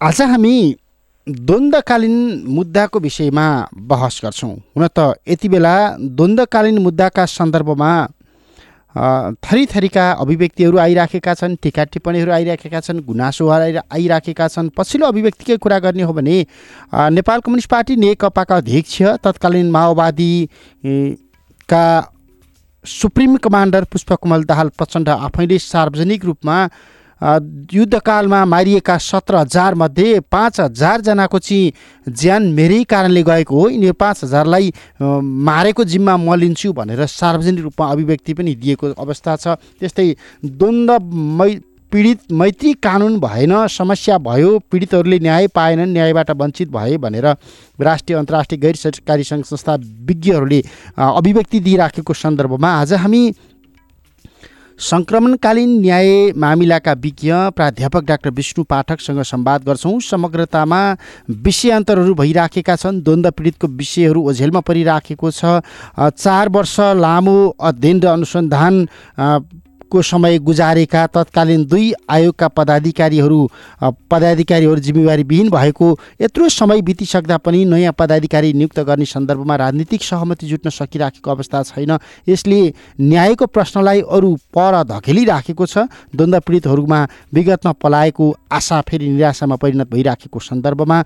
आज हामी द्वन्द्वकालीन मुद्दाको विषयमा बहस गर्छौँ। हुन त यति बेला द्वन्द्वकालीन मुद्दाका सन्दर्भमा थरी थरीका अभिव्यक्तिहरू आइराखेका छन् टिका टिप्पणीहरू आइराखेका छन् गुनासोहरू आइराखेका छन् पछिल्लो अभिव्यक्तिकै कुरा गर्ने हो भने नेपाल कम्युनिस्ट पार्टी नेकपाका अध्यक्ष तत्कालीन माओवादीका सुप्रिम कमान्डर पुष्पकमल दाहाल प्रचण्ड आफैले सार्वजनिक रूपमा युद्धकालमा मारिएका सत्र हजारमध्ये पाँच हजारजनाको चाहिँ ज्यान मेरै कारणले गएको हो यिनीहरू पाँच हजारलाई मारेको जिम्मा म लिन्छु भनेर सार्वजनिक रूपमा अभिव्यक्ति पनि दिएको अवस्था छ। त्यस्तै द्वन्द्व मै पीडित मैत्री कानुन भएन समस्या भयो पीडितहरूले न्याय पाएनन् न्यायबाट वञ्चित भए भनेर राष्ट्रिय अन्तर्राष्ट्रिय गैर सरकारी सङ्घ संस्था विज्ञहरूले अभिव्यक्ति दिइराखेको सन्दर्भमा आज हामी सङ्क्रमणकालीन न्याय मामिलाका विज्ञ प्राध्यापक डाक्टर विष्णु पाठकसँग संवाद गर्छौँ। समग्रतामा विषयान्तरहरू भइराखेका छन्। द्वन्द्व पीडितको विषयहरू ओझेलमा परिराखेको छ। चार वर्ष लामो अध्ययन र अनुसन्धान को समय गुजारेका तत्कालीन दुई आयोगका पदाधिकारीहरू पदाधिकारीहरू जिम्मेवारीविहीन भएको यत्रो समय बितिसक्दा पनि नयाँ पदाधिकारी नियुक्त गर्ने सन्दर्भमा राजनीतिक सहमति जुट्न सकिराखेको अवस्था छैन। यसले न्यायको प्रश्नलाई अरू पर धकेलिराखेको छ। द्वन्द्व पीडितहरूमा विगतमा पलाएको आशा फेरि निराशामा परिणत भइराखेको सन्दर्भमा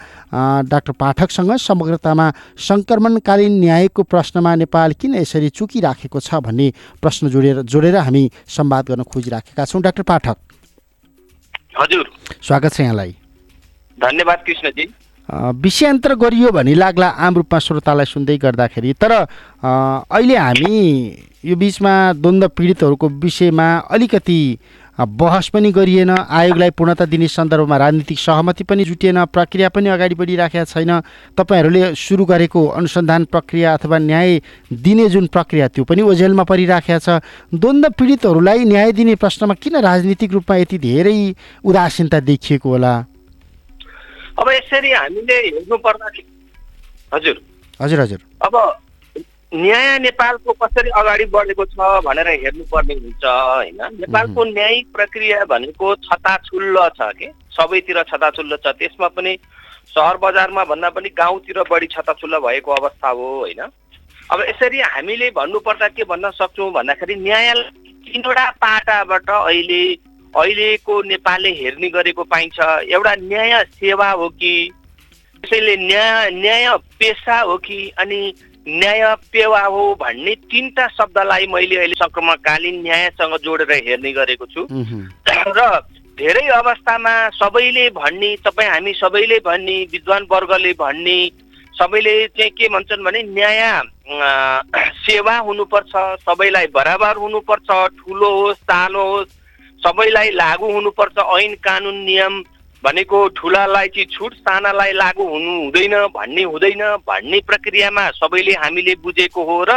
डाक्टर पाठकसँग समग्रतामा सङ्क्रमणकालीन न्यायको प्रश्नमा नेपाल किन यसरी चुकिराखेको छ भन्ने प्रश्न जोडेर जोडेर हामी संवाद गर्न खोजिराखेका छौँ। डाक्टर पाठक। हजुर। स्वागत छ यहाँलाई। धन्यवाद कृष्णजी। विषयान्तर गरियो भने लाग्ला आम रूपमा श्रोतालाई सुन्दै गर्दाखेरि। तर अहिले हामी यो बिचमा द्वन्द्व पीडितहरूको विषयमा अलिकति बहस पनि गरिएन आयोगलाई पूर्णता दिने सन्दर्भमा राजनीतिक सहमति पनि जुटिएन प्रक्रिया पनि अगाडि बढिराखेका छैन। तपाईँहरूले सुरु गरेको अनुसन्धान प्रक्रिया अथवा न्याय दिने जुन प्रक्रिया त्यो पनि ओझेलमा परिराखेका छ। द्वन्द्व पीडितहरूलाई न्याय दिने प्रश्नमा किन राजनीतिक रूपमा यति धेरै उदासीनता देखिएको होला? अब यसरी हामीले हेर्नु पर्दा हजुर। हजुर हजुर। अब न्याय नेपालको कसरी अगाडि बढेको छ भनेर हेर्नुपर्ने हुन्छ होइन? नेपालको न्यायिक प्रक्रिया भनेको छताछुल्लो छ कि? सबैतिर छताछुल्लो छ। त्यसमा पनि सहर बजारमा भन्दा पनि गाउँतिर बढी छताछुल्लो भएको अवस्था हो होइन? अब यसरी हामीले भन्नुपर्दा के भन्न सक्छौँ भन्दाखेरि न्यायालय तिनवटा पाटाबाट अहिले अहिलेको नेपालले हेर्ने गरेको पाइन्छ। एउटा न्याय सेवा हो कि त्यसैले न्याय न्याय पेसा हो कि अनि न्याय पेवा हो भन्ने तिनवटा शब्दलाई मैले अहिले सङ्क्रमणकालीन न्यायसँग जोडेर हेर्ने गरेको छु। र धेरै अवस्थामा सबैले भन्ने तपाईँ हामी सबैले भन्ने विद्वान वर्गले भन्ने सबैले चाहिँ के भन्छन् भने न्याय सेवा हुनुपर्छ सबैलाई बराबर हुनुपर्छ ठुलो होस् सानो होस् सबैलाई लागु हुनुपर्छ ऐन कानुन नियम भनेको ठुलालाई चाहिँ छुट सानालाई लागु हुनु हुँदैन भन्ने हुँदैन भन्ने प्रक्रियामा सबैले हामीले बुझेको हो र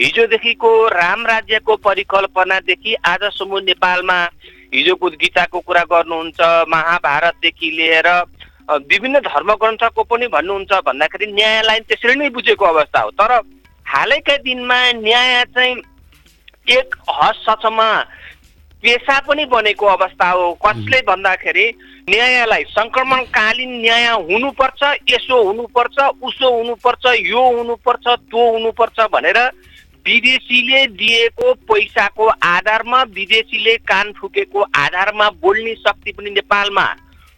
हिजोदेखिको राम राज्यको परिकल्पनादेखि आजसम्म नेपालमा हिजोको गीताको कुरा गर्नुहुन्छ महाभारतदेखि लिएर विभिन्न धर्मग्रन्थको पनि भन्नुहुन्छ भन्दाखेरि न्यायलाई त्यसरी नै बुझेको अवस्था हो। तर हालैका दिनमा न्याय चाहिँ एक हदसम्म पेसा पनि बनेको अवस्था हो। कसले भन्दाखेरि न्यायलाई सङ्क्रमणकालीन न्याय हुनुपर्छ यसो हुनुपर्छ उसो हुनुपर्छ यो हुनुपर्छ त्यो हुनुपर्छ भनेर विदेशीले दिएको पैसाको आधारमा विदेशीले कान फुकेको आधारमा बोल्ने शक्ति पनि नेपालमा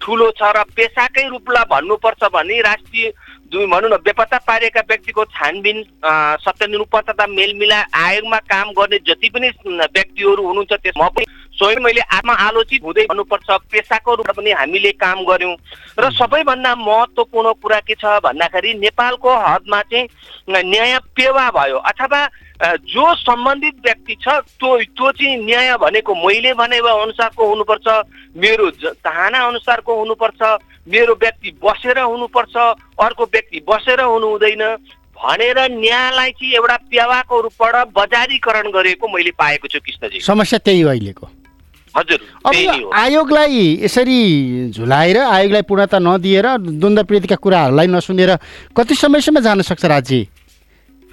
ठुलो छ र पेसाकै रूपलाई भन्नुपर्छ भने राष्ट्रिय भनौँ न बेपत्ता पारिएका व्यक्तिको छानबिन अ, सत्यानुरूप तथा मेलमिला आयोगमा काम गर्ने जति पनि व्यक्तिहरू हुनुहुन्छ त्यसमा पनि स्वयं मैले आत्मा आलोचित हुँदै भन्नुपर्छ पेसाको रूपमा पनि हामीले काम गऱ्यौँ। र सबैभन्दा महत्त्वपूर्ण कुरा के छ भन्दाखेरि नेपालको हदमा चाहिँ न्याय पेवा भयो। अथवा जो सम्बन्धित व्यक्ति छ त्यो त्यो चाहिँ न्याय भनेको मैले भने अनुसारको हुनुपर्छ। मेरो चाहना अनुसारको हुनुपर्छ। मेरो व्यक्ति बसेर हुनुपर्छ। अर्को व्यक्ति बसेर हुनु हुँदैन। भनेर न्यायलाई चाहिँ एउटा पेवाको रूपबाट बजारीकरण गरेको मैले पाएको छु कृष्णजी। समस्या त्यही हो अहिलेको। अब त्यही नै यो हो। आयोगलाई यसरी झुलाएर आयोगलाई पूर्णता नदिएर द्वन्द्व पीडितका कुराहरूलाई नसुनेर कति समयसम्म जान सक्छ राज्य?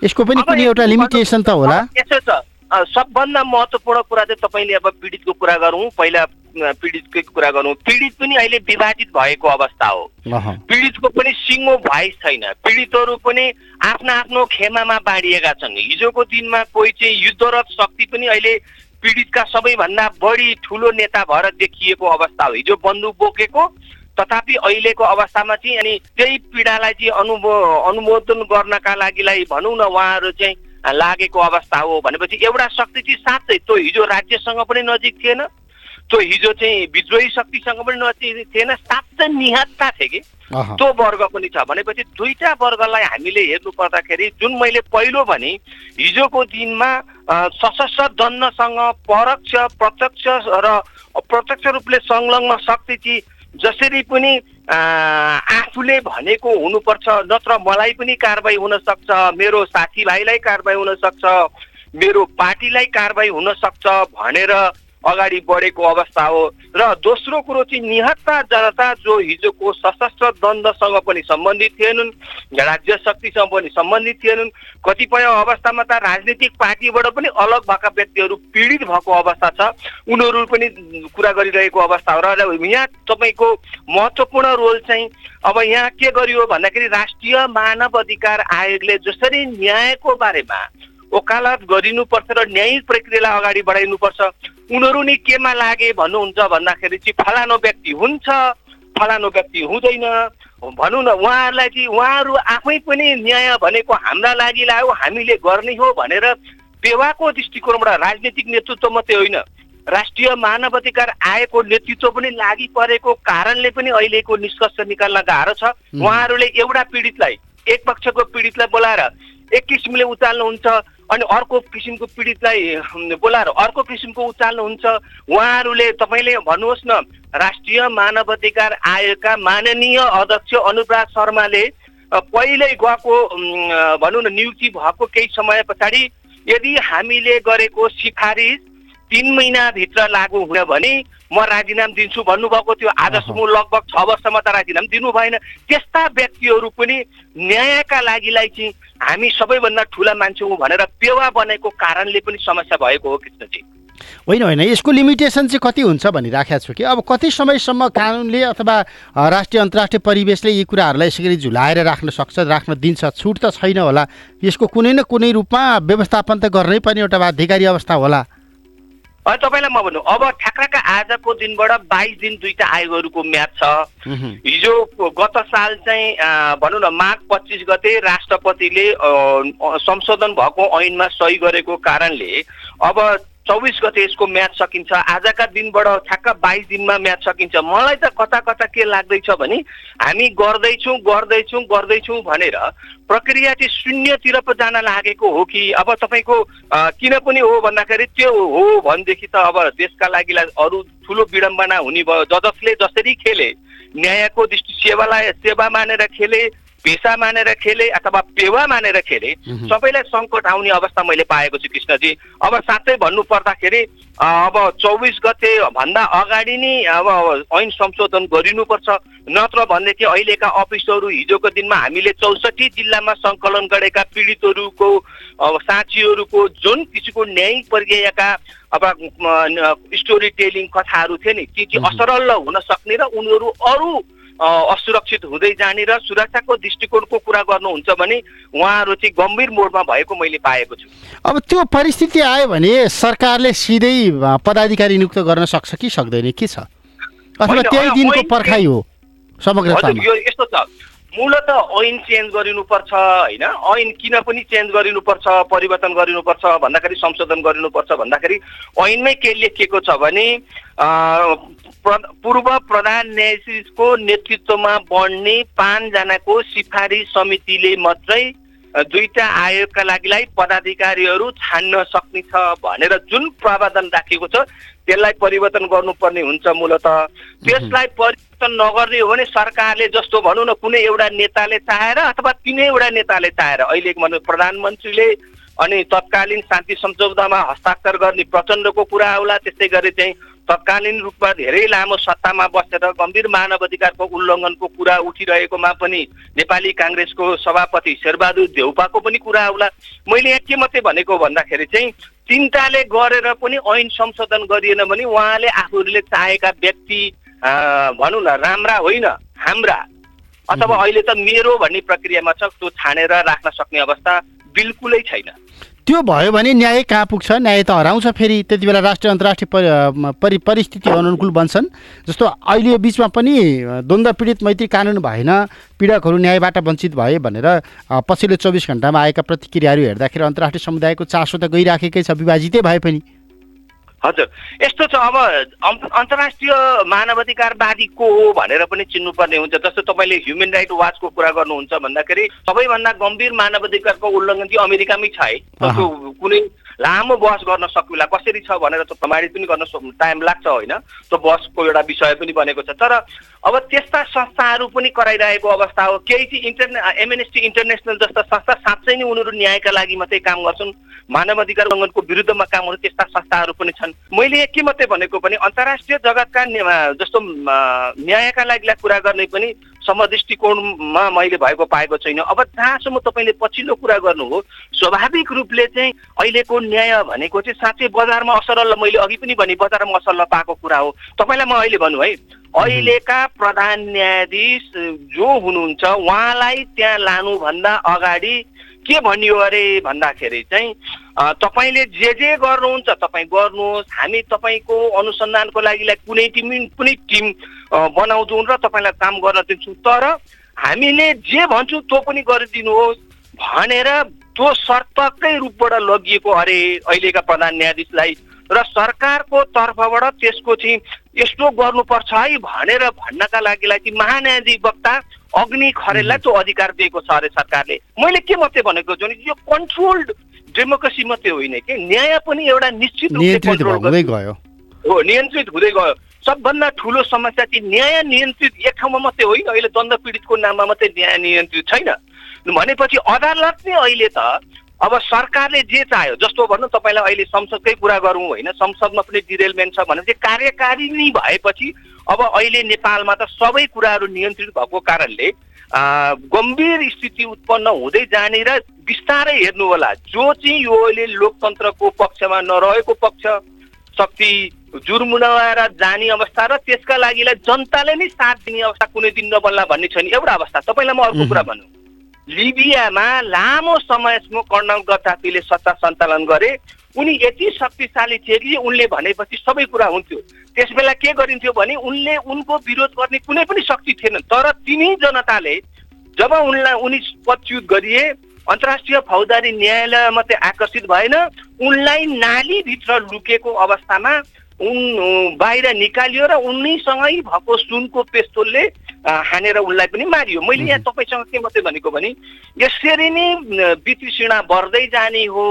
यसको पनि कुनै एउटा लिमिटेसन त होला। यसो छ। सबभन्दा महत्त्वपूर्ण कुरा चाहिँ तपाईँले अब पीडितको कुरा गरौँ। पहिला पीडितकै कुरा गरौँ। पीडित पनि अहिले विभाजित भएको अवस्था हो। पीडितको पनि सिङ्गो भोइस छैन। पीडितहरू पनि आफ्नो आफ्नो खेमामा बाँडिएका छन्। हिजोको दिनमा कोही चाहिँ युद्धरत शक्ति पनि अहिले पीडितका सबैभन्दा बढी ठुलो नेता भएर देखिएको अवस्था हो हिजो बन्दुक बोकेको तथापि अहिलेको अवस्थामा चाहिँ अनि त्यही पीडालाई चाहिँ अनुमो अनुमोदन गर्नका लागिलाई भनौँ न उहाँहरू चाहिँ लागेको अवस्था हो भनेपछि एउटा शक्ति चाहिँ साँच्चै त्यो हिजो राज्यसँग पनि नजिक थिएन त्यो हिजो चाहिँ विद्रोही शक्तिसँग पनि नजिक थिएन साँच्चै निहत्ता थिए कि। त्यो वर्ग पनि छ। भनेपछि दुईटा वर्गलाई हामीले हेर्नु पर्दाखेरि जुन मैले पहिलो भने हिजोको दिनमा सशस्त्र दण्डसँग परोक्ष प्रत्यक्ष र अप्रत्यक्ष रूपले संलग्न शक्ति जसरी पनि आफूले भनेको हुनुपर्छ नत्र मलाई पनि कारवाही हुन सक्छ मेरो साथीभाइलाई कारवाही हुन सक्छ मेरो पार्टीलाई कारवाही हुन सक्छ भनेर अगाडि बढेको अवस्था हो। र दोस्रो कुरो चाहिँ निहत्ता जनता जो हिजोको सशस्त्र द्वन्द्वसँग पनि सम्बन्धित थिएनन् राज्य शक्तिसँग पनि सम्बन्धित थिएनन् कतिपय अवस्थामा त राजनीतिक पार्टीबाट पनि अलग भएका व्यक्तिहरू पीडित भएको अवस्था छ। उनीहरू पनि कुरा गरिरहेको अवस्था हो। र यहाँ तपाईँको महत्त्वपूर्ण रोल चाहिँ अब यहाँ के गरियो भन्दाखेरि राष्ट्रिय मानव अधिकार आयोगले जसरी न्यायको बारेमा वकालत गरिनुपर्छ र न्यायिक प्रक्रियालाई अगाडि बढाइनुपर्छ। उनीहरू नि केमा लागे भन्नुहुन्छ भन्दाखेरि चाहिँ फलानो व्यक्ति हुन्छ फलानो व्यक्ति हुँदैन। भनौँ न उहाँहरूलाई चाहिँ उहाँहरू आफै पनि न्याय भनेको हाम्रा लागि लाग्यो हामीले गर्ने हो भनेर पेवाको दृष्टिकोणबाट राजनीतिक नेतृत्व मात्रै होइन। राष्ट्रिय मानव अधिकार आयोगको नेतृत्व पनि लागि परेको कारणले पनि अहिलेको निष्कर्ष निकाल्न गाह्रो छ। उहाँहरूले एउटा पीडितलाई एक पक्षको पीडितलाई बोलाएर एक किसिमले उचाल्नुहुन्छ। अनि अर्को किसिमको पीडितलाई बोलाएर अर्को किसिमको उचाल्नुहुन्छ उहाँहरूले तपाईँले भन्नुहोस् न राष्ट्रिय मानव अधिकार आयोगका माननीय अध्यक्ष अनुराग शर्माले पहिल्यै गएको भनौँ न नियुक्ति भएको केही समय पछाडि यदि हामीले गरेको सिफारिस तिन महिनाभित्र लागू हुन भने म राजीनामा दिन्छु भन्नुभएको थियो। आजसम्म लगभग छ वर्षमा त राजीनामा दिनु भएन। त्यस्ता व्यक्तिहरू पनि न्यायका लागिलाई चाहिँ हामी सबैभन्दा ठुला मान्छे हौँ भनेर पेवा बनेको कारणले पनि समस्या भएको हो कृष्णजी। होइन होइन। यसको लिमिटेसन चाहिँ कति हुन्छ भनिराखेको छु कि? अब कति समयसम्म कानुनले अथवा राष्ट्रिय अन्तर्राष्ट्रिय परिवेशले यी कुराहरूलाई यसरी झुलाएर राख्न सक्छ राख्न दिन्छ? छुट त छैन होला। यसको कुनै न कुनै रूपमा व्यवस्थापन त गर्नै पर्ने एउटा बाध्यकारी अवस्था होला। अब तपाईँलाई म भन्नु अब ठ्याक्राका आजको दिनबाट बाइस दिन दुईटा आयोगहरूको म्याच छ। हिजो गत साल चाहिँ भनौँ न माघ पच्चिस गते राष्ट्रपतिले संशोधन भएको ऐनमा सही गरेको कारणले अब चौबिस गते यसको म्याच सकिन्छ। आजका दिनबाट ठ्याक्क बाइस दिनमा म्याच सकिन्छ। मलाई त कता कता के लाग्दैछ भने हामी गर्दैछौँ गर्दैछौँ गर्दैछौँ भनेर प्रक्रिया चाहिँ शून्यतिर पो जान लागेको हो कि? अब तपाईँको किन पनि हो भन्दाखेरि त्यो हो भनेदेखि त अब देशका लागि अरू ठुलो विडम्बना हुने भयो। जसले जसरी खेले न्यायको दृष्टि सेवालाई सेवा मानेर खेले पेसा मानेर खेले अथवा पेवा मानेर खेले। सबैलाई सङ्कट आउने अवस्था मैले पाएको छु कृष्णजी अब साँच्चै भन्नु पर्दाखेरि अ, अब चौबिस गते भन्दा अगाडि नै अब ऐन संशोधन गरिनुपर्छ नत्र भनेदेखि अहिलेका अफिसहरू हिजोको दिनमा हामीले चौसठी जिल्लामा सङ्कलन गरेका पीडितहरूको अब साँचीहरूको जुन किसिमको न्यायिक प्रक्रियाका अब स्टोरी टेलिङ कथाहरू थिए नि ती मह्म। असरल हुन सक्ने र उनीहरू अरू असुरक्षित हुँदै जाने र सुरक्षाको दृष्टिकोणको कुरा गर्नुहुन्छ भने उहाँहरू चाहिँ गम्भीर मोडमा भएको मैले पाएको छु। अब त्यो परिस्थिति आयो भने सरकारले सिधै पदाधिकारी नियुक्त गर्न सक्छ कि सक्दैन? के छ? अथवा त्यही दिनको पर्खाइ हो यो यस्तो छ। मूलत ऐन चेन्ज गरिनुपर्छ होइन? ऐन किन पनि चेन्ज गरिनुपर्छ परिवर्तन गरिनुपर्छ भन्दाखेरि संशोधन गरिनुपर्छ भन्दाखेरि ऐनमै के लेखिएको छ भने प्र- पूर्व प्रधान न्यायाधीशको नेतृत्वमा बढ्ने पाँचजनाको सिफारिस समितिले मात्रै दुईटा आयोगका लागिलाई पदाधिकारीहरू छान्न सक्ने छ भनेर जुन प्रावधान राखिएको छ त्यसलाई परिवर्तन गर्नुपर्ने हुन्छ मूलत। त्यसलाई परिवर्तन नगर्ने हो भने सरकारले जस्तो भनौँ न कुनै एउटा नेताले चाहेर अथवा तिनै एउटा नेताले चाहेर अहिले भनौँ प्रधानमन्त्रीले अनि तत्कालीन शान्ति सम्झौतामा हस्ताक्षर गर्ने प्रचण्डको कुरा आउला त्यस्तै गरी चाहिँ तत्कालीन रूपमा धेरै लामो सत्तामा बसेर गम्भीर मानव अधिकारको उल्लङ्घनको कुरा उठिरहेकोमा पनि नेपाली काङ्ग्रेसको सभापति शेरबहादुर देउपाको पनि कुरा आउला मैले यहाँ के मात्रै भनेको भन्दाखेरि चाहिँ चिन्ताले गरेर पनि ऐन संशोधन गरिएन भने उहाँले आफूले चाहेका व्यक्ति भनौँ न राम्रा होइन हाम्रा। अथवा अहिले त मेरो भन्ने प्रक्रियामा छ त्यो छानेर राख्न सक्ने अवस्था बिल्कुलै छैन। त्यो भयो भने न्याय कहाँ पुग्छ? न्याय त हराउँछ फेरि। त्यति बेला राष्ट्रिय अन्तर्राष्ट्रिय परि परिस्थिति अनुकूल बन्छन्। जस्तो अहिले यो बिचमा पनि द्वन्द्व पीडित मैत्री कानुन भएन पीडकहरू न्यायबाट वञ्चित भए भनेर पछिल्लो चौबिस घन्टामा आएका प्रतिक्रियाहरू हेर्दाखेरि अन्तर्राष्ट्रिय समुदायको चासो त गइराखेकै छ विभाजितै भए पनि। हजुर। यस्तो छ अब अन्तर्राष्ट्रिय मानवाधिकारवादी को हो भनेर पनि चिन्नुपर्ने हुन्छ। जस्तो तपाईँले ह्युमन राइट वाचको कुरा गर्नुहुन्छ भन्दाखेरि सबैभन्दा गम्भीर मानवाधिकारको उल्लङ्घन चाहिँ अमेरिकामै छ है। कुनै लामो बहस गर्न सकिला। कसरी छ भनेर त प्रमाणित पनि गर्न टाइम लाग्छ होइन। त्यो बहसको एउटा विषय पनि बनेको छ। तर अब त्यस्ता संस्थाहरू पनि कराइरहेको अवस्था हो। केही चाहिँ इन्टरने एमएनएसटी इन्टरनेसनल जस्ता संस्था साँच्चै नै उनीहरू न्यायका लागि मात्रै काम गर्छन्। मानव अधिकार उल्लङ्घनको विरुद्धमा काम गर्ने त्यस्ता संस्थाहरू पनि छन्। मैले के मात्रै भनेको भने अन्तर्राष्ट्रिय जगतका जस्तो न्यायका लागि कुरा गर्ने पनि समदृष्टिकोणमा मैले भएको पाएको छैन। अब जहाँसम्म तपाईँले पछिल्लो कुरा गर्नु हो स्वाभाविक रूपले चाहिँ अहिलेको न्याय भनेको चाहिँ साँच्चै बजारमा असरल मैले अघि पनि भने बजारमा असर पाएको कुरा हो। तपाईँलाई म अहिले भनौँ है अहिलेका प्रधान न्यायाधीश जो हुनुहुन्छ उहाँलाई त्यहाँ लानुभन्दा अगाडि के भनियो अरे भन्दाखेरि चाहिँ तपाईँले जे जे गर्नुहुन्छ तपाईँ गर्नुहोस्। हामी तपाईँको अनुसन्धानको लागि कुनै टिम कुनै टिम बनाउँछौँ र तपाईँलाई काम गर्न दिन्छौँ। तर हामीले जे भन्छौँ त्यो पनि गरिदिनुहोस् भनेर त्यो शर्तकै रूपबाट लगिएको अरे अहिलेका प्रधान न्यायाधीशलाई र सरकारको तर्फबाट त्यसको चाहिँ यस्तो गर्नुपर्छ है भनेर भन्नका लागिलाई चाहिँ महान्यायाधिवक्ता अग्नि खरेललाई त्यो अधिकार दिएको छ अरे सरकारले। मैले के मात्रै भनेको भने यो कन्ट्रोल्ड डेमोक्रेसी मात्रै होइन कि? न्याय पनि एउटा निश्चित हुँदै गयो। हो नियन्त्रित हुँदै गयो। सबभन्दा ठुलो समस्या चाहिँ न्याय नियन्त्रित एक ठाउँमा मात्रै होइन अहिले द्वन्द पीडितको नाममा मात्रै न्याय नियन्त्रित छैन। भनेपछि अदालत नै अहिले त अब सरकारले जे चाह्यो जस्तो भनौँ तपाईँलाई अहिले संसदकै कुरा गरौँ होइन संसदमा पनि डिरेलमेन्ट छ भने चाहिँ कार्यकारी नै भएपछि अब अहिले नेपालमा त सबै कुराहरू नियन्त्रित भएको कारणले गम्भीर स्थिति उत्पन्न हुँदै जाने र बिस्तारै हेर्नु होला जो चाहिँ यो अहिले लोकतन्त्रको पक्षमा नरहेको पक्ष शक्ति जुर्मुनाएर जाने अवस्था र त्यसका लागिलाई जनताले नै साथ दिने अवस्था कुनै दिन नबन्ला भन्ने छ नि एउटा अवस्था। तपाईँलाई म अर्को कुरा भनौँ लिबियामा लामो समयसम्म कर्नल गद्दाफीले सत्ता सञ्चालन गरे। उनी यति शक्तिशाली थिए कि उनले भनेपछि सबै कुरा हुन्थ्यो। त्यस बेला के गरिन्थ्यो भने उनले उनको विरोध गर्ने कुनै पनि शक्ति थिएन। तर तिनै जनताले जब उनलाई उनी पदच्युत गरिए अन्तर्राष्ट्रिय फौजदारी न्यायालय मात्रै आकर्षित भएन उनलाई नालीभित्र लुकेको अवस्थामा उन बाहिर निकालियो र उनीसँगै भएको सुनको पेस्तोलले हानेर उनलाई पनि मारियो। मैले यहाँ तपाईँसँग के मात्रै भनेको भने यसरी नै वितृष्णा बढ्दै जाने हो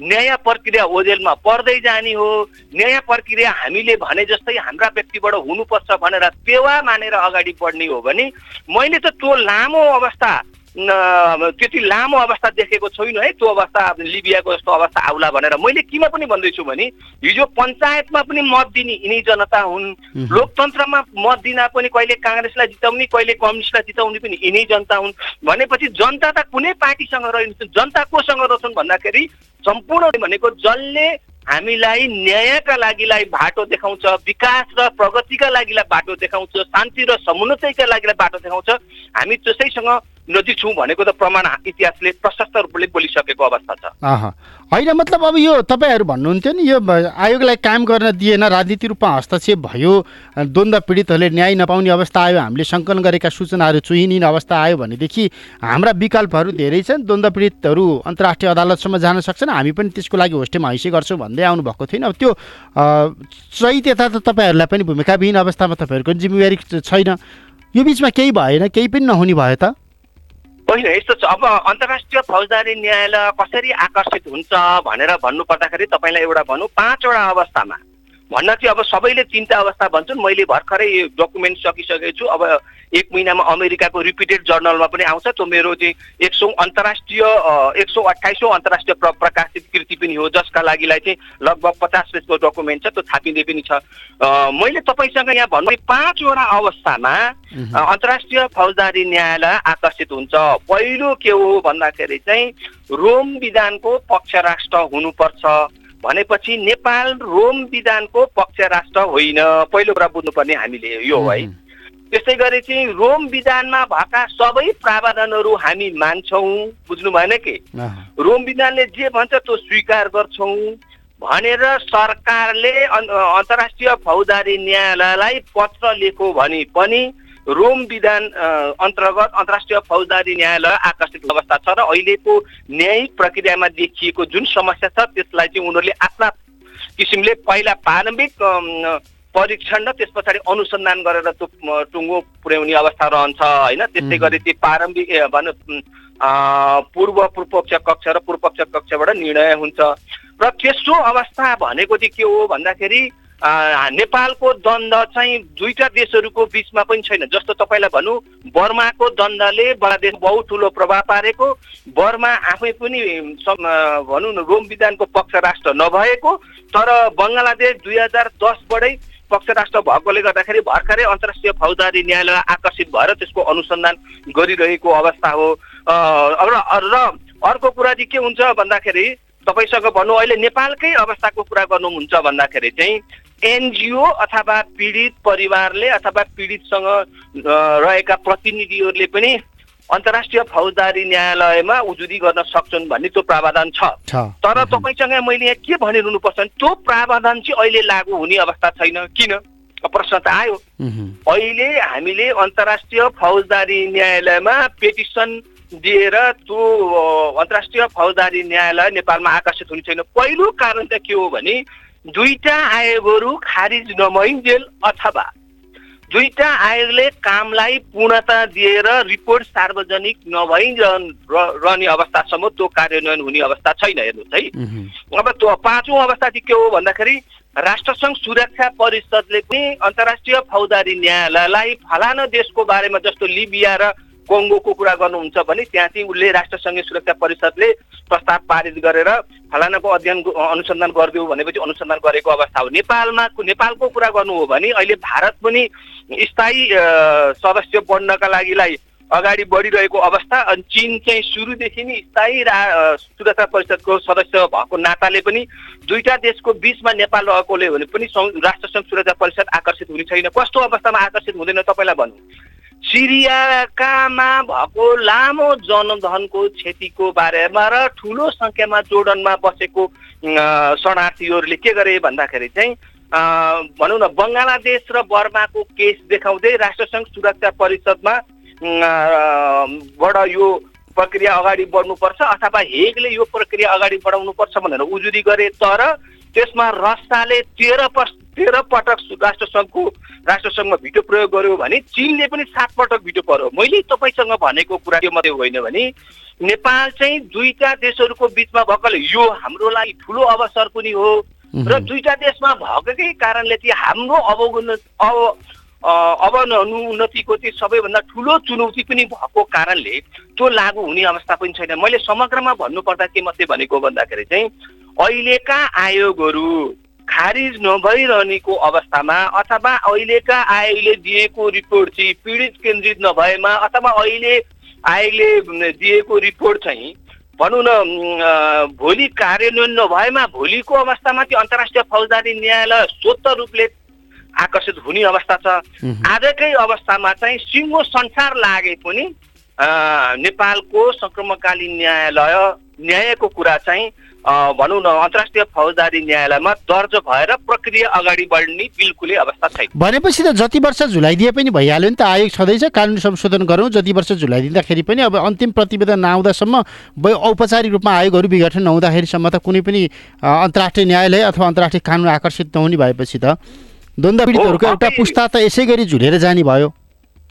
न्याय प्रक्रिया ओझेलमा पर्दै जाने हो न्याय प्रक्रिया हामीले भने जस्तै हाम्रा व्यक्तिबाट हुनुपर्छ भनेर पेवा मानेर अगाडि बढ्ने हो भने मैले त त्यो लामो अवस्था त्यति लामो अवस्था देखेको छैन है त्यो अवस्था लिबियाको जस्तो अवस्था आउला भनेर। मैले किन पनि भन्दैछु भने हिजो पञ्चायतमा पनि मत दिने यिनै जनता हुन्। लोकतन्त्रमा मत दिन पनि कहिले काङ्ग्रेसलाई जिताउने कहिले कम्युनिस्टलाई जिताउने पनि यिनै जनता हुन्। भनेपछि जनता त कुनै पार्टीसँग रहन्छन् जनता कोसँग रहन्छन् भन्दाखेरि सम्पूर्ण भनेको जसले हामीलाई न्यायका लागिलाई बाटो देखाउँछ विकास र प्रगतिका लागिलाई बाटो देखाउँछ शान्ति र समुन्नतिका लागिलाई बाटो देखाउँछ हामी त्यसैसँग नजिक छौँ भनेको त प्रमाण इतिहासले प्रशस्त रूपले बोलिसकेको अवस्था छ। होइन मतलब अब यो तपाईँहरू भन्नुहुन्थ्यो नि यो आयोगलाई काम गर्न दिएन राजनीति रूपमा हस्तक्षेप भयो द्वन्द्व पीडितहरूले न्याय नपाउने अवस्था आयो हामीले सङ्कलन गरेका सूचनाहरू चुहिने अवस्था आयो भनेदेखि हाम्रा विकल्पहरू धेरै छन् द्वन्द्व पीडितहरू अन्तर्राष्ट्रिय अदालतसम्म जान सक्छन् हामी पनि त्यसको लागि होस्टेमा हैसे गर्छौँ भन्दै आउनुभएको थिएन अब त्यो त्यता त तपाईँहरूलाई पनि भूमिकाविहीन अवस्थामा तपाईँहरूको जिम्मेवारी छैन। यो बिचमा केही भएन केही पनि नहुने भयो त। होइन यस्तो छ अब अन्तर्राष्ट्रिय फौजदारी न्यायालय कसरी आकर्षित हुन्छ भनेर भन्नु पर्दाखेरि तपाईँलाई एउटा भनौँ पाँचवटा अवस्थामा। भन्न चाहिँ अब सबैले तिनवटा अवस्था भन्छन् मैले भर्खरै डकुमेन्ट सकिसकेको छु अब एक महिनामा अमेरिकाको रिपिटेड जर्नलमा पनि आउँछ। त्यो मेरो चाहिँ एक सौ अन्तर्राष्ट्रिय एक सौ अठाइसौँ अन्तर्राष्ट्रिय प्र प्रकाशित कृति पनि हो। जसका लागिलाई चाहिँ लगभग पचास पेजको डकुमेन्ट छ त्यो छापिँदै पनि छ। मैले तपाईँसँग यहाँ भन्नु पाँचवटा अवस्थामा अन्तर्राष्ट्रिय फौजदारी न्यायालय आकर्षित हुन्छ। पहिलो के हो भन्दाखेरि चाहिँ रोम विधानको पक्ष राष्ट्र हुनुपर्छ। भनेपछि नेपाल रोम विधानको पक्ष राष्ट्र होइन। पहिलो कुरा बुझ्नुपर्ने हामीले यो है त्यस्तै गरी चाहिँ रोम विधानमा भएका सबै प्रावधानहरू हामी मान्छौँ। बुझ्नु भएन कि? रोम विधानले जे भन्छ त्यो स्वीकार गर्छौँ। भनेर सरकारले अन्- अन्तर्राष्ट्रिय फौजदारी न्यायालयलाई पत्र लेखो भने पनि रोम विधान अन्तर्गत अन्तर्राष्ट्रिय फौजदारी न्यायालय आकर्षित अवस्था छ र अहिलेको न्यायिक प्रक्रियामा देखिएको जुन समस्या छ त्यसलाई चाहिँ उनीहरूले आफ्ना किसिमले पहिला प्रारम्भिक परीक्षण र त्यस पछाडि अनुसन्धान गरेर त्यो टुङ्गो पुर्याउने अवस्था रहन्छ होइन? त्यस्तै गरी त्यो प्रारम्भिक भनौँ पूर्व पूर्वपक्ष कक्ष र पूर्वपक्ष कक्षबाट निर्णय हुन्छ। र तेस्रो अवस्था भनेको चाहिँ के हो भन्दाखेरि नेपालको द्वन्द चाहिँ दुईटा देशहरूको बिचमा पनि छैन। जस्तो तपाईँलाई भनौँ बर्माको द्वन्द्वले बडा देश बहुत ठुलो प्रभाव पारेको बर्मा आफै पनि भनौँ न रोम विधानको पक्ष राष्ट्र नभएको तर बङ्गलादेश दुई हजार दसबाटै पक्ष राष्ट्र भएकोले गर्दाखेरि भर्खरै अन्तर्राष्ट्रिय फौजदारी न्यायालय आकर्षित भएर त्यसको अनुसन्धान गरिरहेको अवस्था हो। र अर्को कुरा चाहिँ के हुन्छ भन्दाखेरि तपाईँसँग भनौँ अहिले नेपालकै अवस्थाको कुरा गर्नुहुन्छ भन्दाखेरि चाहिँ एनजिओ अथवा पीडित परिवारले अथवा पीडितसँग रहेका प्रतिनिधिहरूले पनि अन्तर्राष्ट्रिय फौजदारी न्यायालयमा उजुरी गर्न सक्छन् भन्ने त्यो प्रावधान छ। तर तपाईँसँग मैले यहाँ के भनिरहनुपर्छ भने त्यो प्रावधान चाहिँ अहिले लागू हुने अवस्था छैन। किन? प्रश्न त आयो। अहिले हामीले अन्तर्राष्ट्रिय फौजदारी न्यायालयमा पेटिसन दिएर त्यो अन्तर्राष्ट्रिय फौजदारी न्यायालय नेपालमा आकर्षित हुने छैन। पहिलो कारण चाहिँ के हो भने दुईटा आयोगहरू खारिज नभइन्जेल अथवा दुईटा आयोगले कामलाई पूर्णता दिएर रिपोर्ट सार्वजनिक र- रहने अवस्थासम्म त्यो कार्यान्वयन हुने अवस्था छैन हेर्नुहोस् है। अब त्यो पाँचौँ अवस्था चाहिँ के हो भन्दाखेरि राष्ट्रसङ्घ सुरक्षा परिषदले पनि अन्तर्राष्ट्रिय फौजदारी न्यायालयलाई फलाना देशको बारेमा जस्तो लिबिया र कङ्गोको कुरा गर्नुहुन्छ भने त्यहाँ चाहिँ उसले राष्ट्रसङ्घीय सुरक्षा परिषदले प्रस्ताव पारित गरेर फलानाको अध्ययन अनुसन्धान गरिदेऊ भनेपछि अनुसन्धान गरेको अवस्था हो। नेपालमा नेपालको कुरा गर्नु हो भने अहिले भारत पनि स्थायी सदस्य बन्नका लागिलाई अगाडि बढिरहेको अवस्था अनि चिन चाहिँ सुरुदेखि नै स्थायी रा सुरक्षा परिषदको सदस्य भएको नाताले पनि दुईटा देशको बिचमा नेपाल रहेकोले भने पनि राष्ट्रसङ्घ सुरक्षा परिषद आकर्षित हुने छैन। कस्तो अवस्थामा आकर्षित हुँदैन तपाईँलाई भनौँ। सिरियाकामा भएको लामो जनधनको क्षतिको बारेमा र ठुलो सङ्ख्यामा जोर्डनमा बसेको शरणार्थीहरूले के गरे भन्दाखेरि चाहिँ भनौँ न बङ्गलादेश र बर्माको केस देखाउँदै राष्ट्रसङ्घ सुरक्षा परिषदमा बाट यो प्रक्रिया अगाडि बढ्नुपर्छ अथवा हेगले यो प्रक्रिया अगाडि बढाउनुपर्छ भनेर उजुरी गरे तर त्यसमा रसियाले तेह्र पस तेह्र पटक राष्ट्रसङ्घको राष्ट्रसङ्घमा भिटो प्रयोग गर्यो भने चिनले पनि सात पटक भिटो पर्यो मैले तपाईँसँग भनेको कुरा के मात्रै होइन भने नेपाल चाहिँ दुईटा देशहरूको बिचमा भएकोले यो हाम्रो लागि ठुलो अवसर पनि हो। र दुईटा देशमा भएकै कारणले चाहिँ हाम्रो अवगुण अब अ, अवनतिको चाहिँ सबैभन्दा ठुलो चुनौती पनि भएको कारणले त्यो लागू हुने अवस्था पनि छैन। मैले समग्रमा भन्नुपर्दा के मात्रै भनेको भन्दाखेरि चाहिँ अहिलेका आयोगहरू खारिज नभइरहनेको अवस्थामा अथवा अहिलेका आयोगले दिएको रिपोर्ट चाहिँ पीडित केन्द्रित नभएमा अथवा अहिले आयोगले दिएको रिपोर्ट चाहिँ भनौँ न भोलि कार्यान्वयन नभएमा भोलिको अवस्थामा चाहिँ अन्तर्राष्ट्रिय फौजदारी न्यायालय स्वत रूपले आकर्षित हुने अवस्था छ। आजकै अवस्थामा चाहिँ सिङ्गो संसार लागे पनि नेपालको सङ्क्रमणकालीन न्यायालय न्यायको कुरा चाहिँ भनौँ न अन्तर्राष्ट्रिय फौजदारी न्यायालयमा दर्ज भएर प्रक्रिया अगाडि बढ्ने बिल्कुलै अवस्था छैन। भनेपछि त जति वर्ष झुलाइदिए पनि भइहाल्यो नि त आयोग छँदैछ कानुन संशोधन गरौँ जति वर्ष झुलाइदिँदाखेरि पनि अब अन्तिम प्रतिवेदन नआउँदासम्म औपचारिक रूपमा आयोगहरू विघटन नहुँदाखेरिसम्म त कुनै पनि अन्तर्राष्ट्रिय न्यायालय अथवा अन्तर्राष्ट्रिय कानुन आकर्षित नहुने भएपछि त। द्वन्द्व पीडितहरूको एउटा पुस्ता त यसै गरी झुलेर जाने भयो।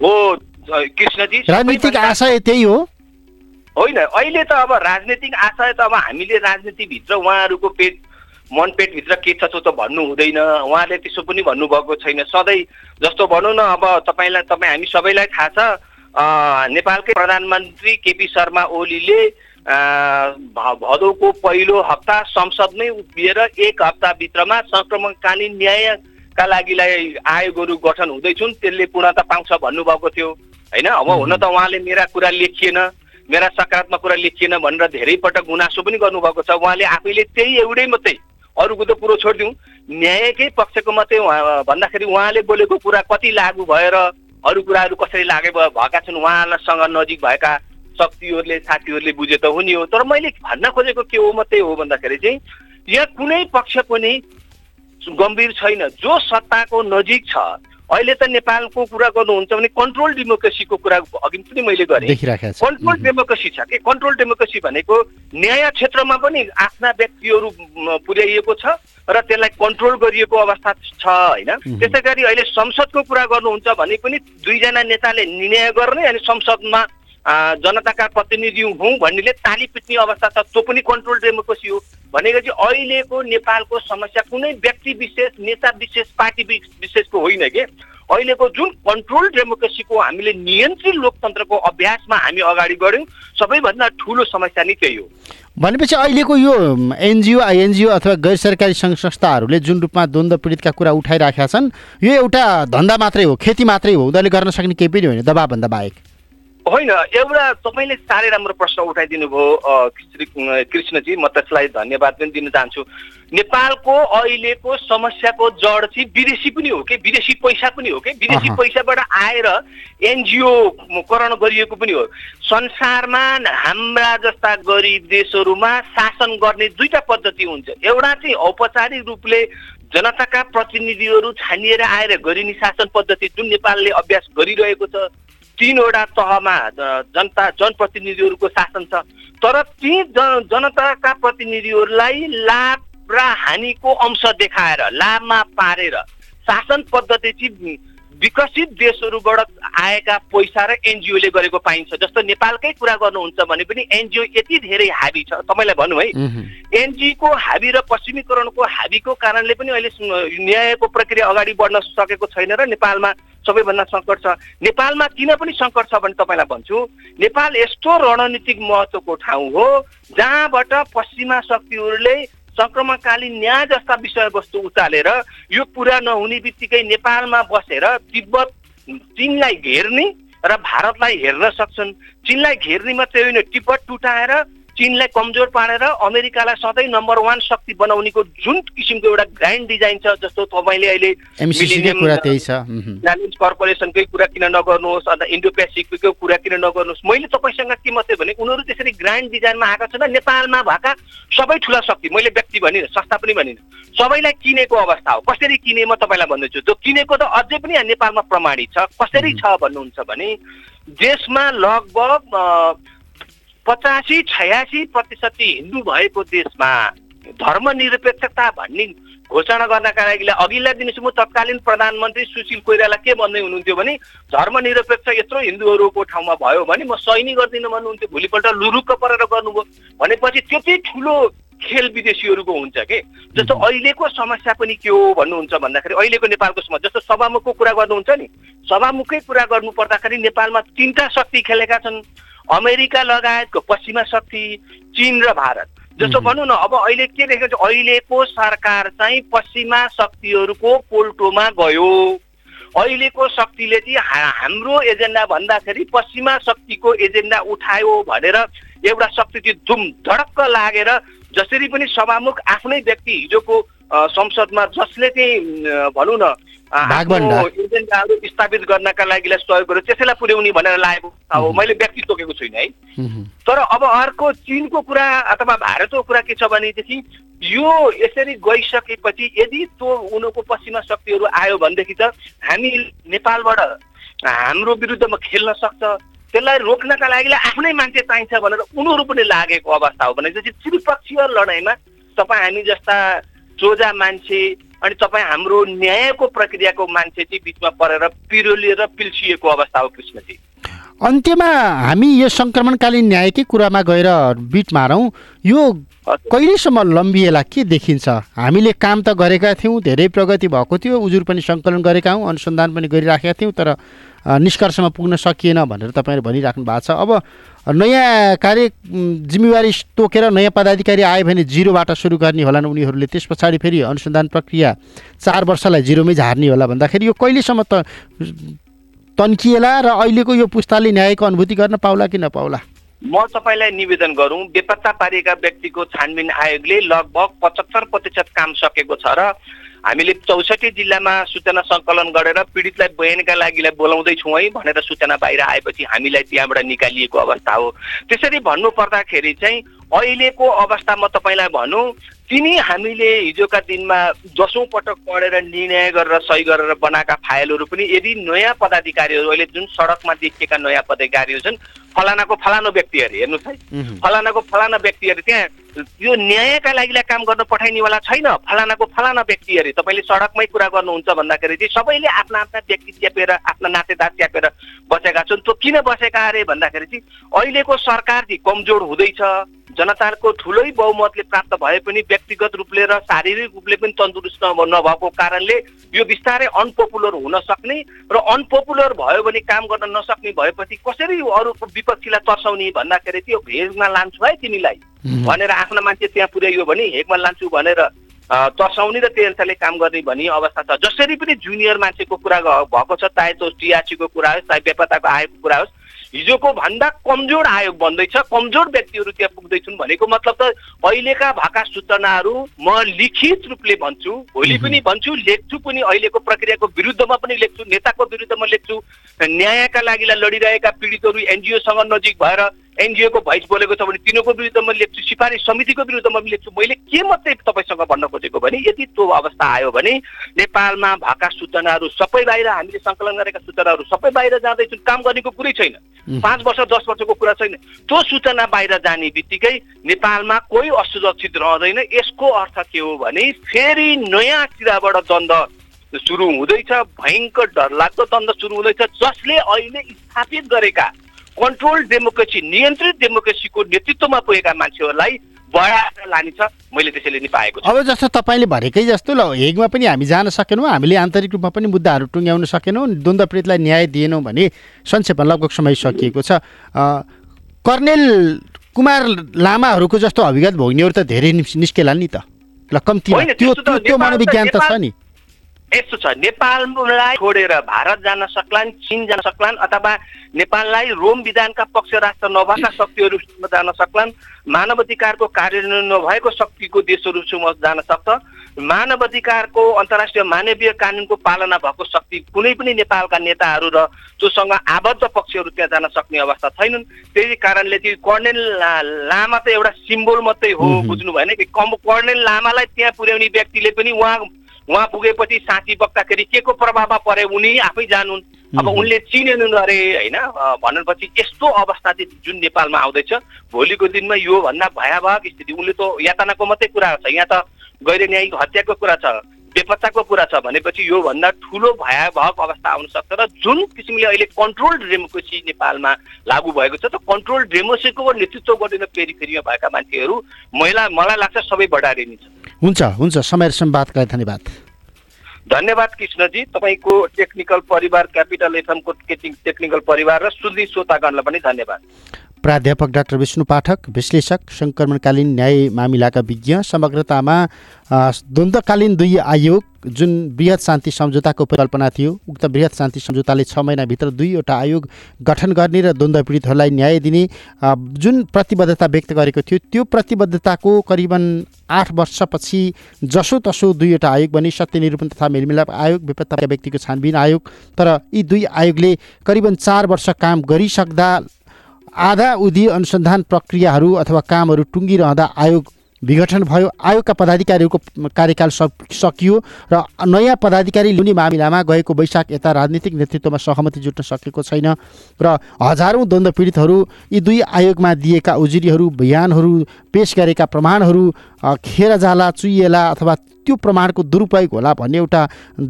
हो कृष्णजी राजनीतिक आशय त्यही हो। होइन अहिले त अब राजनीतिक आशय त अब हामीले राजनीतिभित्र उहाँहरूको पेट मनपेटभित्र के छ त्यो त भन्नु हुँदैन। उहाँले त्यसो पनि भन्नुभएको छैन। सधैँ जस्तो भनौँ न अब तपाईँलाई तपाईँ हामी सबैलाई थाहा छ नेपालकै प्रधानमन्त्री केपी शर्मा ओलीले भदौको पहिलो हप्ता संसदमै उभिएर एक हप्ताभित्रमा सङ्क्रमणकालीन न्यायका लागिलाई आयोगहरू गठन हुँदैछन् त्यसले पूर्णता पाउँछ भन्नुभएको थियो। होइन अब हुन त उहाँले मेरा कुरा लेखिएन। मेरा सकारात्मक कुरा लेखिएन भनेर धेरै पटक गुनासो पनि गर्नुभएको छ। उहाँले आफैले त्यही एउटै मात्रै अरूको त कुरो छोडिदिउँ। न्यायकै पक्षको मात्रै उहाँ भन्दाखेरि उहाँले बोलेको कुरा कति लागु भएर अरू कुराहरू कसरी लागे भएका छन् उहाँसँग नजिक भएका शक्तिहरूले साथीहरूले बुझे त हुने हो। तर मैले भन्न खोजेको के हो मात्रै हो भन्दाखेरि चाहिँ यहाँ कुनै पक्ष पनि गम्भीर छैन। जो सत्ताको नजिक छ अहिले त नेपालको कुरा गर्नुहुन्छ भने कन्ट्रोल डेमोक्रेसीको कुरा अघि पनि मैले गरेँ। कन्ट्रोल डेमोक्रेसी छ कि? कन्ट्रोल डेमोक्रेसी भनेको न्याय क्षेत्रमा पनि आफ्ना व्यक्तिहरू पुर्याइएको छ र त्यसलाई कन्ट्रोल गरिएको अवस्था छ होइन? त्यसै गरी अहिले संसदको कुरा गर्नुहुन्छ भने पनि दुईजना नेताले निर्णय गर्ने अनि संसदमा जनताका प्रतिनिधि हौँ भन्नेले ताली पिट्ने अवस्था छ त्यो पनि कन्ट्रोल डेमोक्रेसी हो। भनेको चाहिँ अहिलेको नेपालको समस्या कुनै व्यक्ति विशेष नेता विशेष पार्टी विशेषको होइन कि? अहिलेको जुन कन्ट्रोल डेमोक्रेसीको हामीले नियन्त्रित लोकतन्त्रको अभ्यासमा हामी अगाडि बढ्यौँ सबैभन्दा ठुलो समस्या नै त्यही हो। भनेपछि अहिलेको यो एनजिओ आइएनजिओ अथवा गैर सरकारी सङ्घ संस्थाहरूले जुन रूपमा द्वन्द्व पीडितका कुरा उठाइराखेका छन् यो एउटा धन्दा मात्रै हो खेती मात्रै हो उनीहरूले गर्न सक्ने केही पनि होइन दबाबभन्दा बाहेक। होइन एउटा तपाईँले साह्रै राम्रो प्रश्न उठाइदिनु भयो कृष्ण- कृष्णजी म त्यसलाई धन्यवाद पनि दिन चाहन्छु। नेपालको अहिलेको समस्याको जड चाहिँ विदेशी पनि हो कि? विदेशी पैसा पनि हो कि? विदेशी। पैसाबाट आएर एनजिओ करण गरिएको पनि हो। संसारमा हाम्रा जस्ता गरिब देशहरूमा शासन गर्ने दुईटा पद्धति हुन्छ। एउटा चाहिँ औपचारिक रूपले जनताका प्रतिनिधिहरू छानिएर आएर गरिने शासन पद्धति जुन नेपालले अभ्यास गरिरहेको छ। तिनवटा तहमा जनता जनप्रतिनिधिहरूको शासन छ। तर ती ज- जनताका प्रतिनिधिहरूलाई लाभ र हानिको अंश देखाएर लाभमा पारेर शासन पद्धति चाहिँ विकसित देशहरूबाट आएका पैसा र एनजिओले गरेको पाइन्छ। जस्तो नेपालकै कुरा गर्नुहुन्छ भने पनि एनजिओ यति धेरै हाबी छ। तपाईँलाई भनौँ है उहुँ। एनजीको हाबी र पश्चिमीकरणको हाबीको कारणले पनि अहिले न्यायको प्रक्रिया अगाडि बढ्न सकेको छैन र नेपालमा सबैभन्दा सङ्कट छ। नेपालमा किन पनि सङ्कट छ भने तपाईँलाई भन्छु। नेपाल यस्तो रणनीतिक महत्त्वको ठाउँ हो जहाँबाट पश्चिमा शक्तिहरूले सङ्क्रमणकालीन न्याय जस्ता विषयवस्तु उचालेर यो पुरा नहुने बित्तिकै नेपालमा बसेर तिब्बत चिनलाई घेर्ने र भारतलाई हेर्न सक्छन्। चिनलाई घेर्ने मात्रै होइन तिब्बत टुटाएर चिनलाई कमजोर पारेर अमेरिकालाई सधैँ नम्बर वान शक्ति बनाउनेको जुन किसिमको एउटा ग्रान्ड डिजाइन छ जस्तो तपाईँले अहिले कर्पोरेसनकै कुरा किन नगर्नुहोस् अन्त इन्डो पेसिफिकको कुरा किन नगर्नुहोस् मैले तपाईँसँग के मात्रै भने उनीहरू त्यसरी ग्रान्ड डिजाइनमा आएका छन् र नेपालमा भएका सबै ठुला शक्ति मैले व्यक्ति भनिनँ संस्था पनि भनिनँ सबैलाई किनेको अवस्था हो। कसरी किने म तपाईँलाई भन्दैछु त्यो किनेको त अझै पनि नेपालमा प्रमाणित छ कसरी छ भन्नुहुन्छ भने देशमा लगभग पचासी छयासी प्रतिशत हिन्दू भएको देशमा धर्मनिरपेक्षता भन्ने घोषणा गर्नका लागि अघिल्ला दिनसम्म तत्कालीन प्रधानमन्त्री सुशील कोइराला के भन्दै हुनुहुन्थ्यो भने धर्मनिरपेक्ष यत्रो हिन्दूहरूको ठाउँमा भयो भने म सही नै गर्दिनँ भन्नुहुन्थ्यो। भोलिपल्ट लुरुक्क परेर गर्नुभयो। भनेपछि त्यति ठुलो खेल विदेशीहरूको हुन्छ कि? जस्तो अहिलेको समस्या पनि के हो भन्नुहुन्छ भन्दाखेरि अहिलेको नेपालको समस्या जस्तो सभामुखको कुरा गर्नुहुन्छ नि सभामुखकै कुरा गर्नु पर्दाखेरि नेपालमा तिनवटा शक्ति खेलेका छन्। अमेरिका लगायतको पश्चिमा शक्ति चिन र भारत जस्तो। भनौँ न अब अहिले के देखेको छ अहिलेको सरकार चाहिँ पश्चिमा शक्तिहरूको पोल्टोमा गयो अहिलेको शक्तिले चाहिँ हाम्रो एजेन्डा भन्दाखेरि पश्चिमा शक्तिको एजेन्डा उठायो भनेर एउटा शक्ति चाहिँ धुम धडक्क लागेर जसरी पनि सभामुख आफ्नै व्यक्ति हिजोको संसदमा जसले चाहिँ भनौँ न एजेन्डाहरू स्थापित गर्नका लागि सहयोग गर्यो त्यसैलाई पुर्याउने भनेर लागेको हो। मैले व्यक्ति तोकेको छुइनँ है। तर अब अर्को चिनको कुरा अथवा भारतको कुरा के छ भनेदेखि यो यसरी गइसकेपछि यदि त्यो उनीहरूको पश्चिमा शक्तिहरू आयो भनेदेखि त हामी नेपालबाट हाम्रो विरुद्धमा खेल्न सक्छ। त्यसलाई रोक्नका लागि आफ्नै मान्छे चाहिन्छ भनेर उनीहरू पनि लागेको अवस्था हो भनेपछि त्रिपक्षीय लडाइँमा तपाईँ हामी जस्ता सोझा मान्छे अनि तपाईँ हाम्रो न्यायको प्रक्रियाको मान्छे चाहिँ बिचमा परेर पिरोलिएर पिल्सिएको अवस्था हो कृष्णजी। अन्त्यमा हामी यो सङ्क्रमणकालीन न्यायकै कुरामा गएर बिट मारौँ। यो। कहिलेसम्म लम्बिएला? के देखिन्छ? हामीले काम त गरेका थियौँ धेरै प्रगति भएको थियो उजुर पनि सङ्कलन गरेका हौँ अनुसन्धान पनि गरिराखेका थियौँ तर निष्कर्षमा पुग्न सकिएन भनेर तपाईँले भनिराख्नु भएको छ। अब नयाँ कार्य जिम्मेवारी तोकेर नयाँ पदाधिकारी आयो भने जिरोबाट सुरु गर्ने होलान् उनीहरूले। त्यस पछाडि फेरि अनुसन्धान प्रक्रिया चार वर्षलाई जिरोमै झार्ने होला भन्दाखेरि यो कहिलेसम्म त तन्किएला र अहिलेको यो पुस्ताले न्यायको अनुभूति गर्न पाउला कि नपाउला? म तपाईँलाई निवेदन गरौँ बेपत्ता पारिएका व्यक्तिको छानबिन आयोगले लगभग पचहत्तर प्रतिशत काम सकेको छ र हामीले चौसठी जिल्लामा सूचना सङ्कलन गरेर पीडितलाई बयानका लागि बोलाउँदैछौँ है भनेर सूचना बाहिर आएपछि हामीलाई त्यहाँबाट निकालिएको अवस्था हो। त्यसरी भन्नु पर्दाखेरि चाहिँ अहिलेको अवस्था म तपाईँलाई भनौँ तिनी हामीले हिजोका दिनमा दसौँ पटक पढेर निर्णय गरेर सही गरेर बनाएका फाइलहरू पनि यदि नयाँ पदाधिकारीहरू अहिले जुन सडकमा देखिएका नयाँ पदाधिकारीहरू छन् फलानाको फलानो व्यक्तिहरू हेर्नुहोस् है। फलानाको फलाना व्यक्तिहरू त्यहाँ यो न्यायका लागि काम गर्न पठाइनेवाला छैन। फलानाको फलाना व्यक्ति अरे तपाईँले सडकमै कुरा गर्नुहुन्छ भन्दाखेरि चाहिँ सबैले आफ्ना आफ्ना व्यक्ति च्यापेर आफ्ना नातेदार च्यापेर बसेका छन्। त्यो किन बसेका अरे भन्दाखेरि चाहिँ अहिलेको सरकार चाहिँ कमजोर हुँदैछ। जनताको ठुलै बहुमतले प्राप्त भए पनि व्यक्तिगत रूपले र शारीरिक रूपले पनि तन्दुरुस्त नभ- नभएको कारणले यो बिस्तारै अनपपुलर हुन सक्ने र अनपपुलर भयो भने काम गर्न नसक्ने भएपछि कसरी अरू विपक्षीलाई तर्साउने भन्दाखेरि त्यो भेजमा लान्छु है तिमीलाई। भनेर आफ्ना मान्छे त्यहाँ पुर्याइयो भने हेकमा लान्छु भनेर तर्साउने र त्यही अनुसारले काम गर्ने भन्ने अवस्था छ। जसरी पनि जुनियर मान्छेको कुरा भएको छ चाहे त्यो टिआरसीको कुरा होस् चाहे बेपत्ताको आयोगको कुरा होस् हिजोको भन्दा कमजोर आयोग बन्दैछ कमजोर व्यक्तिहरू त्यहाँ पुग्दैछन् भनेको मतलब त अहिलेका भएका सूचनाहरू म लिखित रूपले भन्छु भोलि पनि भन्छु लेख्छु पनि अहिलेको प्रक्रियाको विरुद्धमा पनि लेख्छु नेताको विरुद्धमा लेख्छु। न्यायका लागि लडिरहेका पीडितहरू एनजिओसँग नजिक भएर एनजिओको भोइस बोलेको छ भने तिनीहरूको विरुद्धमा लेख्छु सिफारिस समितिको विरुद्धमा पनि लेख्छु। मैले के मात्रै तपाईँसँग भन्न खोजेको भने यदि त्यो अवस्था आयो भने नेपालमा भएका सूचनाहरू सबै बाहिर हामीले सङ्कलन गरेका सूचनाहरू सबै बाहिर जाँदैछन् काम गर्नेको कुरै छैन। पाँच वर्ष दस वर्षको कुरा छैन। त्यो सूचना बाहिर जाने बित्तिकै नेपालमा कोही असुरक्षित रहँदैन। यसको अर्थ के हो भने फेरि नयाँ सिराबाट द्वन्द सुरु हुँदैछ भयङ्कर डरलाग्दो द्वन्द सुरु हुँदैछ जसले अहिले स्थापित गरेका कन्ट्रोल डेमोक्रेसी नियन्त्रित डेमोक्रेसीको नेतृत्वमा पुगेका मान्छेहरूलाई बढाएर मैले त्यसैले नि पाएको छु। अब जस्तो तपाईँले भनेकै जस्तो ल हेगमा पनि हामी जान सकेनौँ हामीले आन्तरिक रूपमा पनि मुद्दाहरू टुङ्ग्याउन सकेनौँ द्वन्द्व पीडितलाई न्याय दिएनौँ भने संक्षेपमा लगभग समय सकिएको छ। अ, कर्नेल कुमार लामाहरूको जस्तो अभिगत भोग्नेहरू त धेरै निस्- निस्केला नि त। ल होइन, त्यो मनोविज्ञान त छ नि। यस्तो छ नेपाललाई छोडेर भारत जान सक्लान् चिन जान सक्लान् अथवा नेपाललाई रोम विधानका पक्ष राष्ट्र नभएका शक्तिहरूसँग जान सक्लान् मानव अधिकारको कार्यान्वयन नभएको शक्तिको देशहरूसँग जान सक्छ। मानव अधिकारको अन्तर्राष्ट्रिय मानवीय कानुनको पालना भएको शक्ति कुनै पनि नेपालका नेताहरू र जोसँग आबद्ध पक्षहरू त्यहाँ जान सक्ने अवस्था छैनन्। त्यही कारणले त्यो कर्णेल लामा त एउटा सिम्बोल मात्रै हो। बुझ्नु भएन कि? कर्णेल लामालाई त्यहाँ पुर्याउने व्यक्तिले पनि उहाँ उहाँ पुगेपछि साथी बग्दाखेरि के को प्रभावमा परे उनी आफै जानुन्। अब। उनले चिनेनन् अरे होइन भनेपछि यस्तो अवस्था चाहिँ जुन नेपालमा आउँदैछ। भोलिको दिनमा योभन्दा भयावह स्थिति। उनले त यातनाको मात्रै कुरा छ। यहाँ त गैर न्यायिक हत्याको कुरा छ बेपत्ताको कुरा छ भनेपछि योभन्दा ठुलो भयावह अवस्था आउन सक्छ र जुन किसिमले अहिले कन्ट्रोल डेमोक्रेसी नेपालमा लागू भएको छ त कन्ट्रोल डेमोक्रेसीको नेतृत्व गर्ने पेरिफेरीमा भएका मान्छेहरू महिला मलाई लाग्छ सबै बढारिने छ हुन्छ हुन्छ समय र संवादका लागि धन्यवाद। धन्यवाद कृष्णजी तपाईँको टेक्निकल परिवार क्यापिटल एफएमको टेक्निकल परिवार र सुन्ने श्रोतागणलाई पनि धन्यवाद। प्राध्यापक डाक्टर विष्णु पाठक विश्लेषक सङ्क्रमणकालीन न्याय मामिलाका विज्ञ समग्रतामा द्वन्द्वकालीन दुई आयोग जुन वृहत शान्ति सम्झौताको परिकल्पना थियो। उक्त वृहत शान्ति सम्झौताले छ महिनाभित्र दुईवटा आयोग गठन गर्ने र द्वन्द्व पीडितहरूलाई न्याय दिने जुन प्रतिबद्धता व्यक्त गरेको थियो त्यो प्रतिबद्धताको करिबन आठ वर्षपछि जसोतसो दुईवटा आयोग बने। सत्य निरूपण तथा मेलमिलाप आयोग बेपत्ता व्यक्तिको छानबिन आयोग तर यी दुई आयोगले करिबन चार वर्ष काम गरिसक्दा आधा उधी अनुसन्धान प्रक्रियाहरू अथवा कामहरू टुङ्गिरहँदा आयोग विघटन भयो। आयोगका पदाधिकारीहरूको कार्यकाल सक- सकियो र नयाँ पदाधिकारी ल्याउने मामिलामा गएको वैशाख यता राजनीतिक नेतृत्वमा सहमति जुट्न सकेको छैन र हजारौँ द्वन्द्व पीडितहरू यी दुई आयोगमा दिएका उजुरीहरू बयानहरू पेस गरेका प्रमाणहरू खेर जाला चुइएला अथवा त्यो प्रमाणको दुरुपयोग होला भन्ने एउटा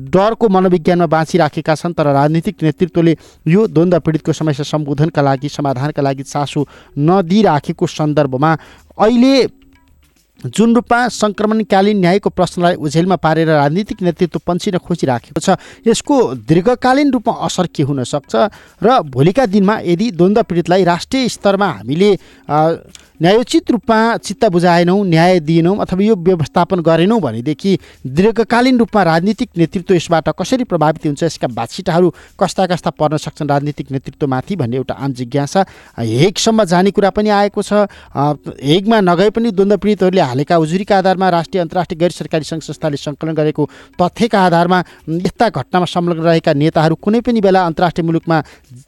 डरको मनोविज्ञानमा बाँचिराखेका छन् तर राजनीतिक नेतृत्वले यो द्वन्द्व पीडितको समस्या सम्बोधनका लागि समाधानका लागि चासो नदिइराखेको सन्दर्भमा अहिले जुन रूपमा सङ्क्रमणकालीन न्यायको प्रश्नलाई ओझेलमा पारेर राजनीतिक नेतृत्व पन्छिन खोजिराखेको छ यसको दीर्घकालीन रूपमा असर के हुन सक्छ र भोलिका दिनमा यदि द्वन्द्व पीडितलाई राष्ट्रिय स्तरमा हामीले न्यायोचित रूपमा चित्त बुझाएनौँ न्याय दिएनौँ अथवा यो व्यवस्थापन गरेनौँ भनेदेखि दीर्घकालीन रूपमा राजनीतिक नेतृत्व यसबाट कसरी प्रभावित हुन्छ यसका बाछिटाहरू कस्ता कस्ता पर्न सक्छन् राजनीतिक नेतृत्वमाथि भन्ने एउटा आम जिज्ञासा। हेगसम्म जाने कुरा पनि आएको छ। हेगमा नगए पनि द्वन्द्व पीडितहरूले हालेका उजुरीका आधारमा राष्ट्रिय अन्तर्राष्ट्रिय गैर सरकारी सङ्घ संस्थाले सङ्कलन गरेको तथ्यका आधारमा यस्ता घटनामा संलग्न रहेका नेताहरू कुनै पनि बेला अन्तर्राष्ट्रिय मुलुकमा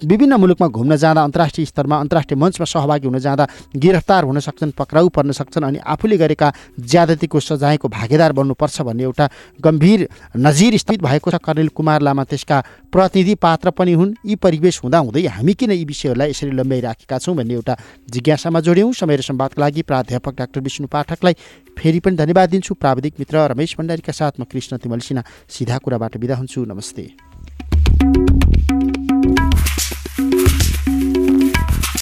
विभिन्न मुलुकमा घुम्न जाँदा अन्तर्राष्ट्रिय स्तरमा अन्तर्राष्ट्रिय मञ्चमा सहभागी हुन जाँदा गिरफ्तार हुन सक्छन् पक्राउ पर्न सक्छन् अनि आफूले गरेका ज्यादतीको सजायको भागीदार बन्नुपर्छ भन्ने एउटा गम्भीर नजिर स्थित भएको छ। कर्णेल कुमार लामा त्यसका प्रतिनिधि पात्र पनि हुन्। यी परिवेश हुँदाहुँदै हामी किन यी विषयहरूलाई यसरी लम्ब्याइराखेका छौँ भन्ने एउटा जिज्ञासामा जोड्यौँ। समय र सम्वादका लागि प्राध्यापक डाक्टर विष्णु तपाईँलाई फेरि पनि धन्यवाद दिन्छु। प्राविधिक मित्र रमेश भण्डारीका साथमा कृष्ण तिमल सिन्हा सिधा कुराबाट बिदा हुन्छु। नमस्ते।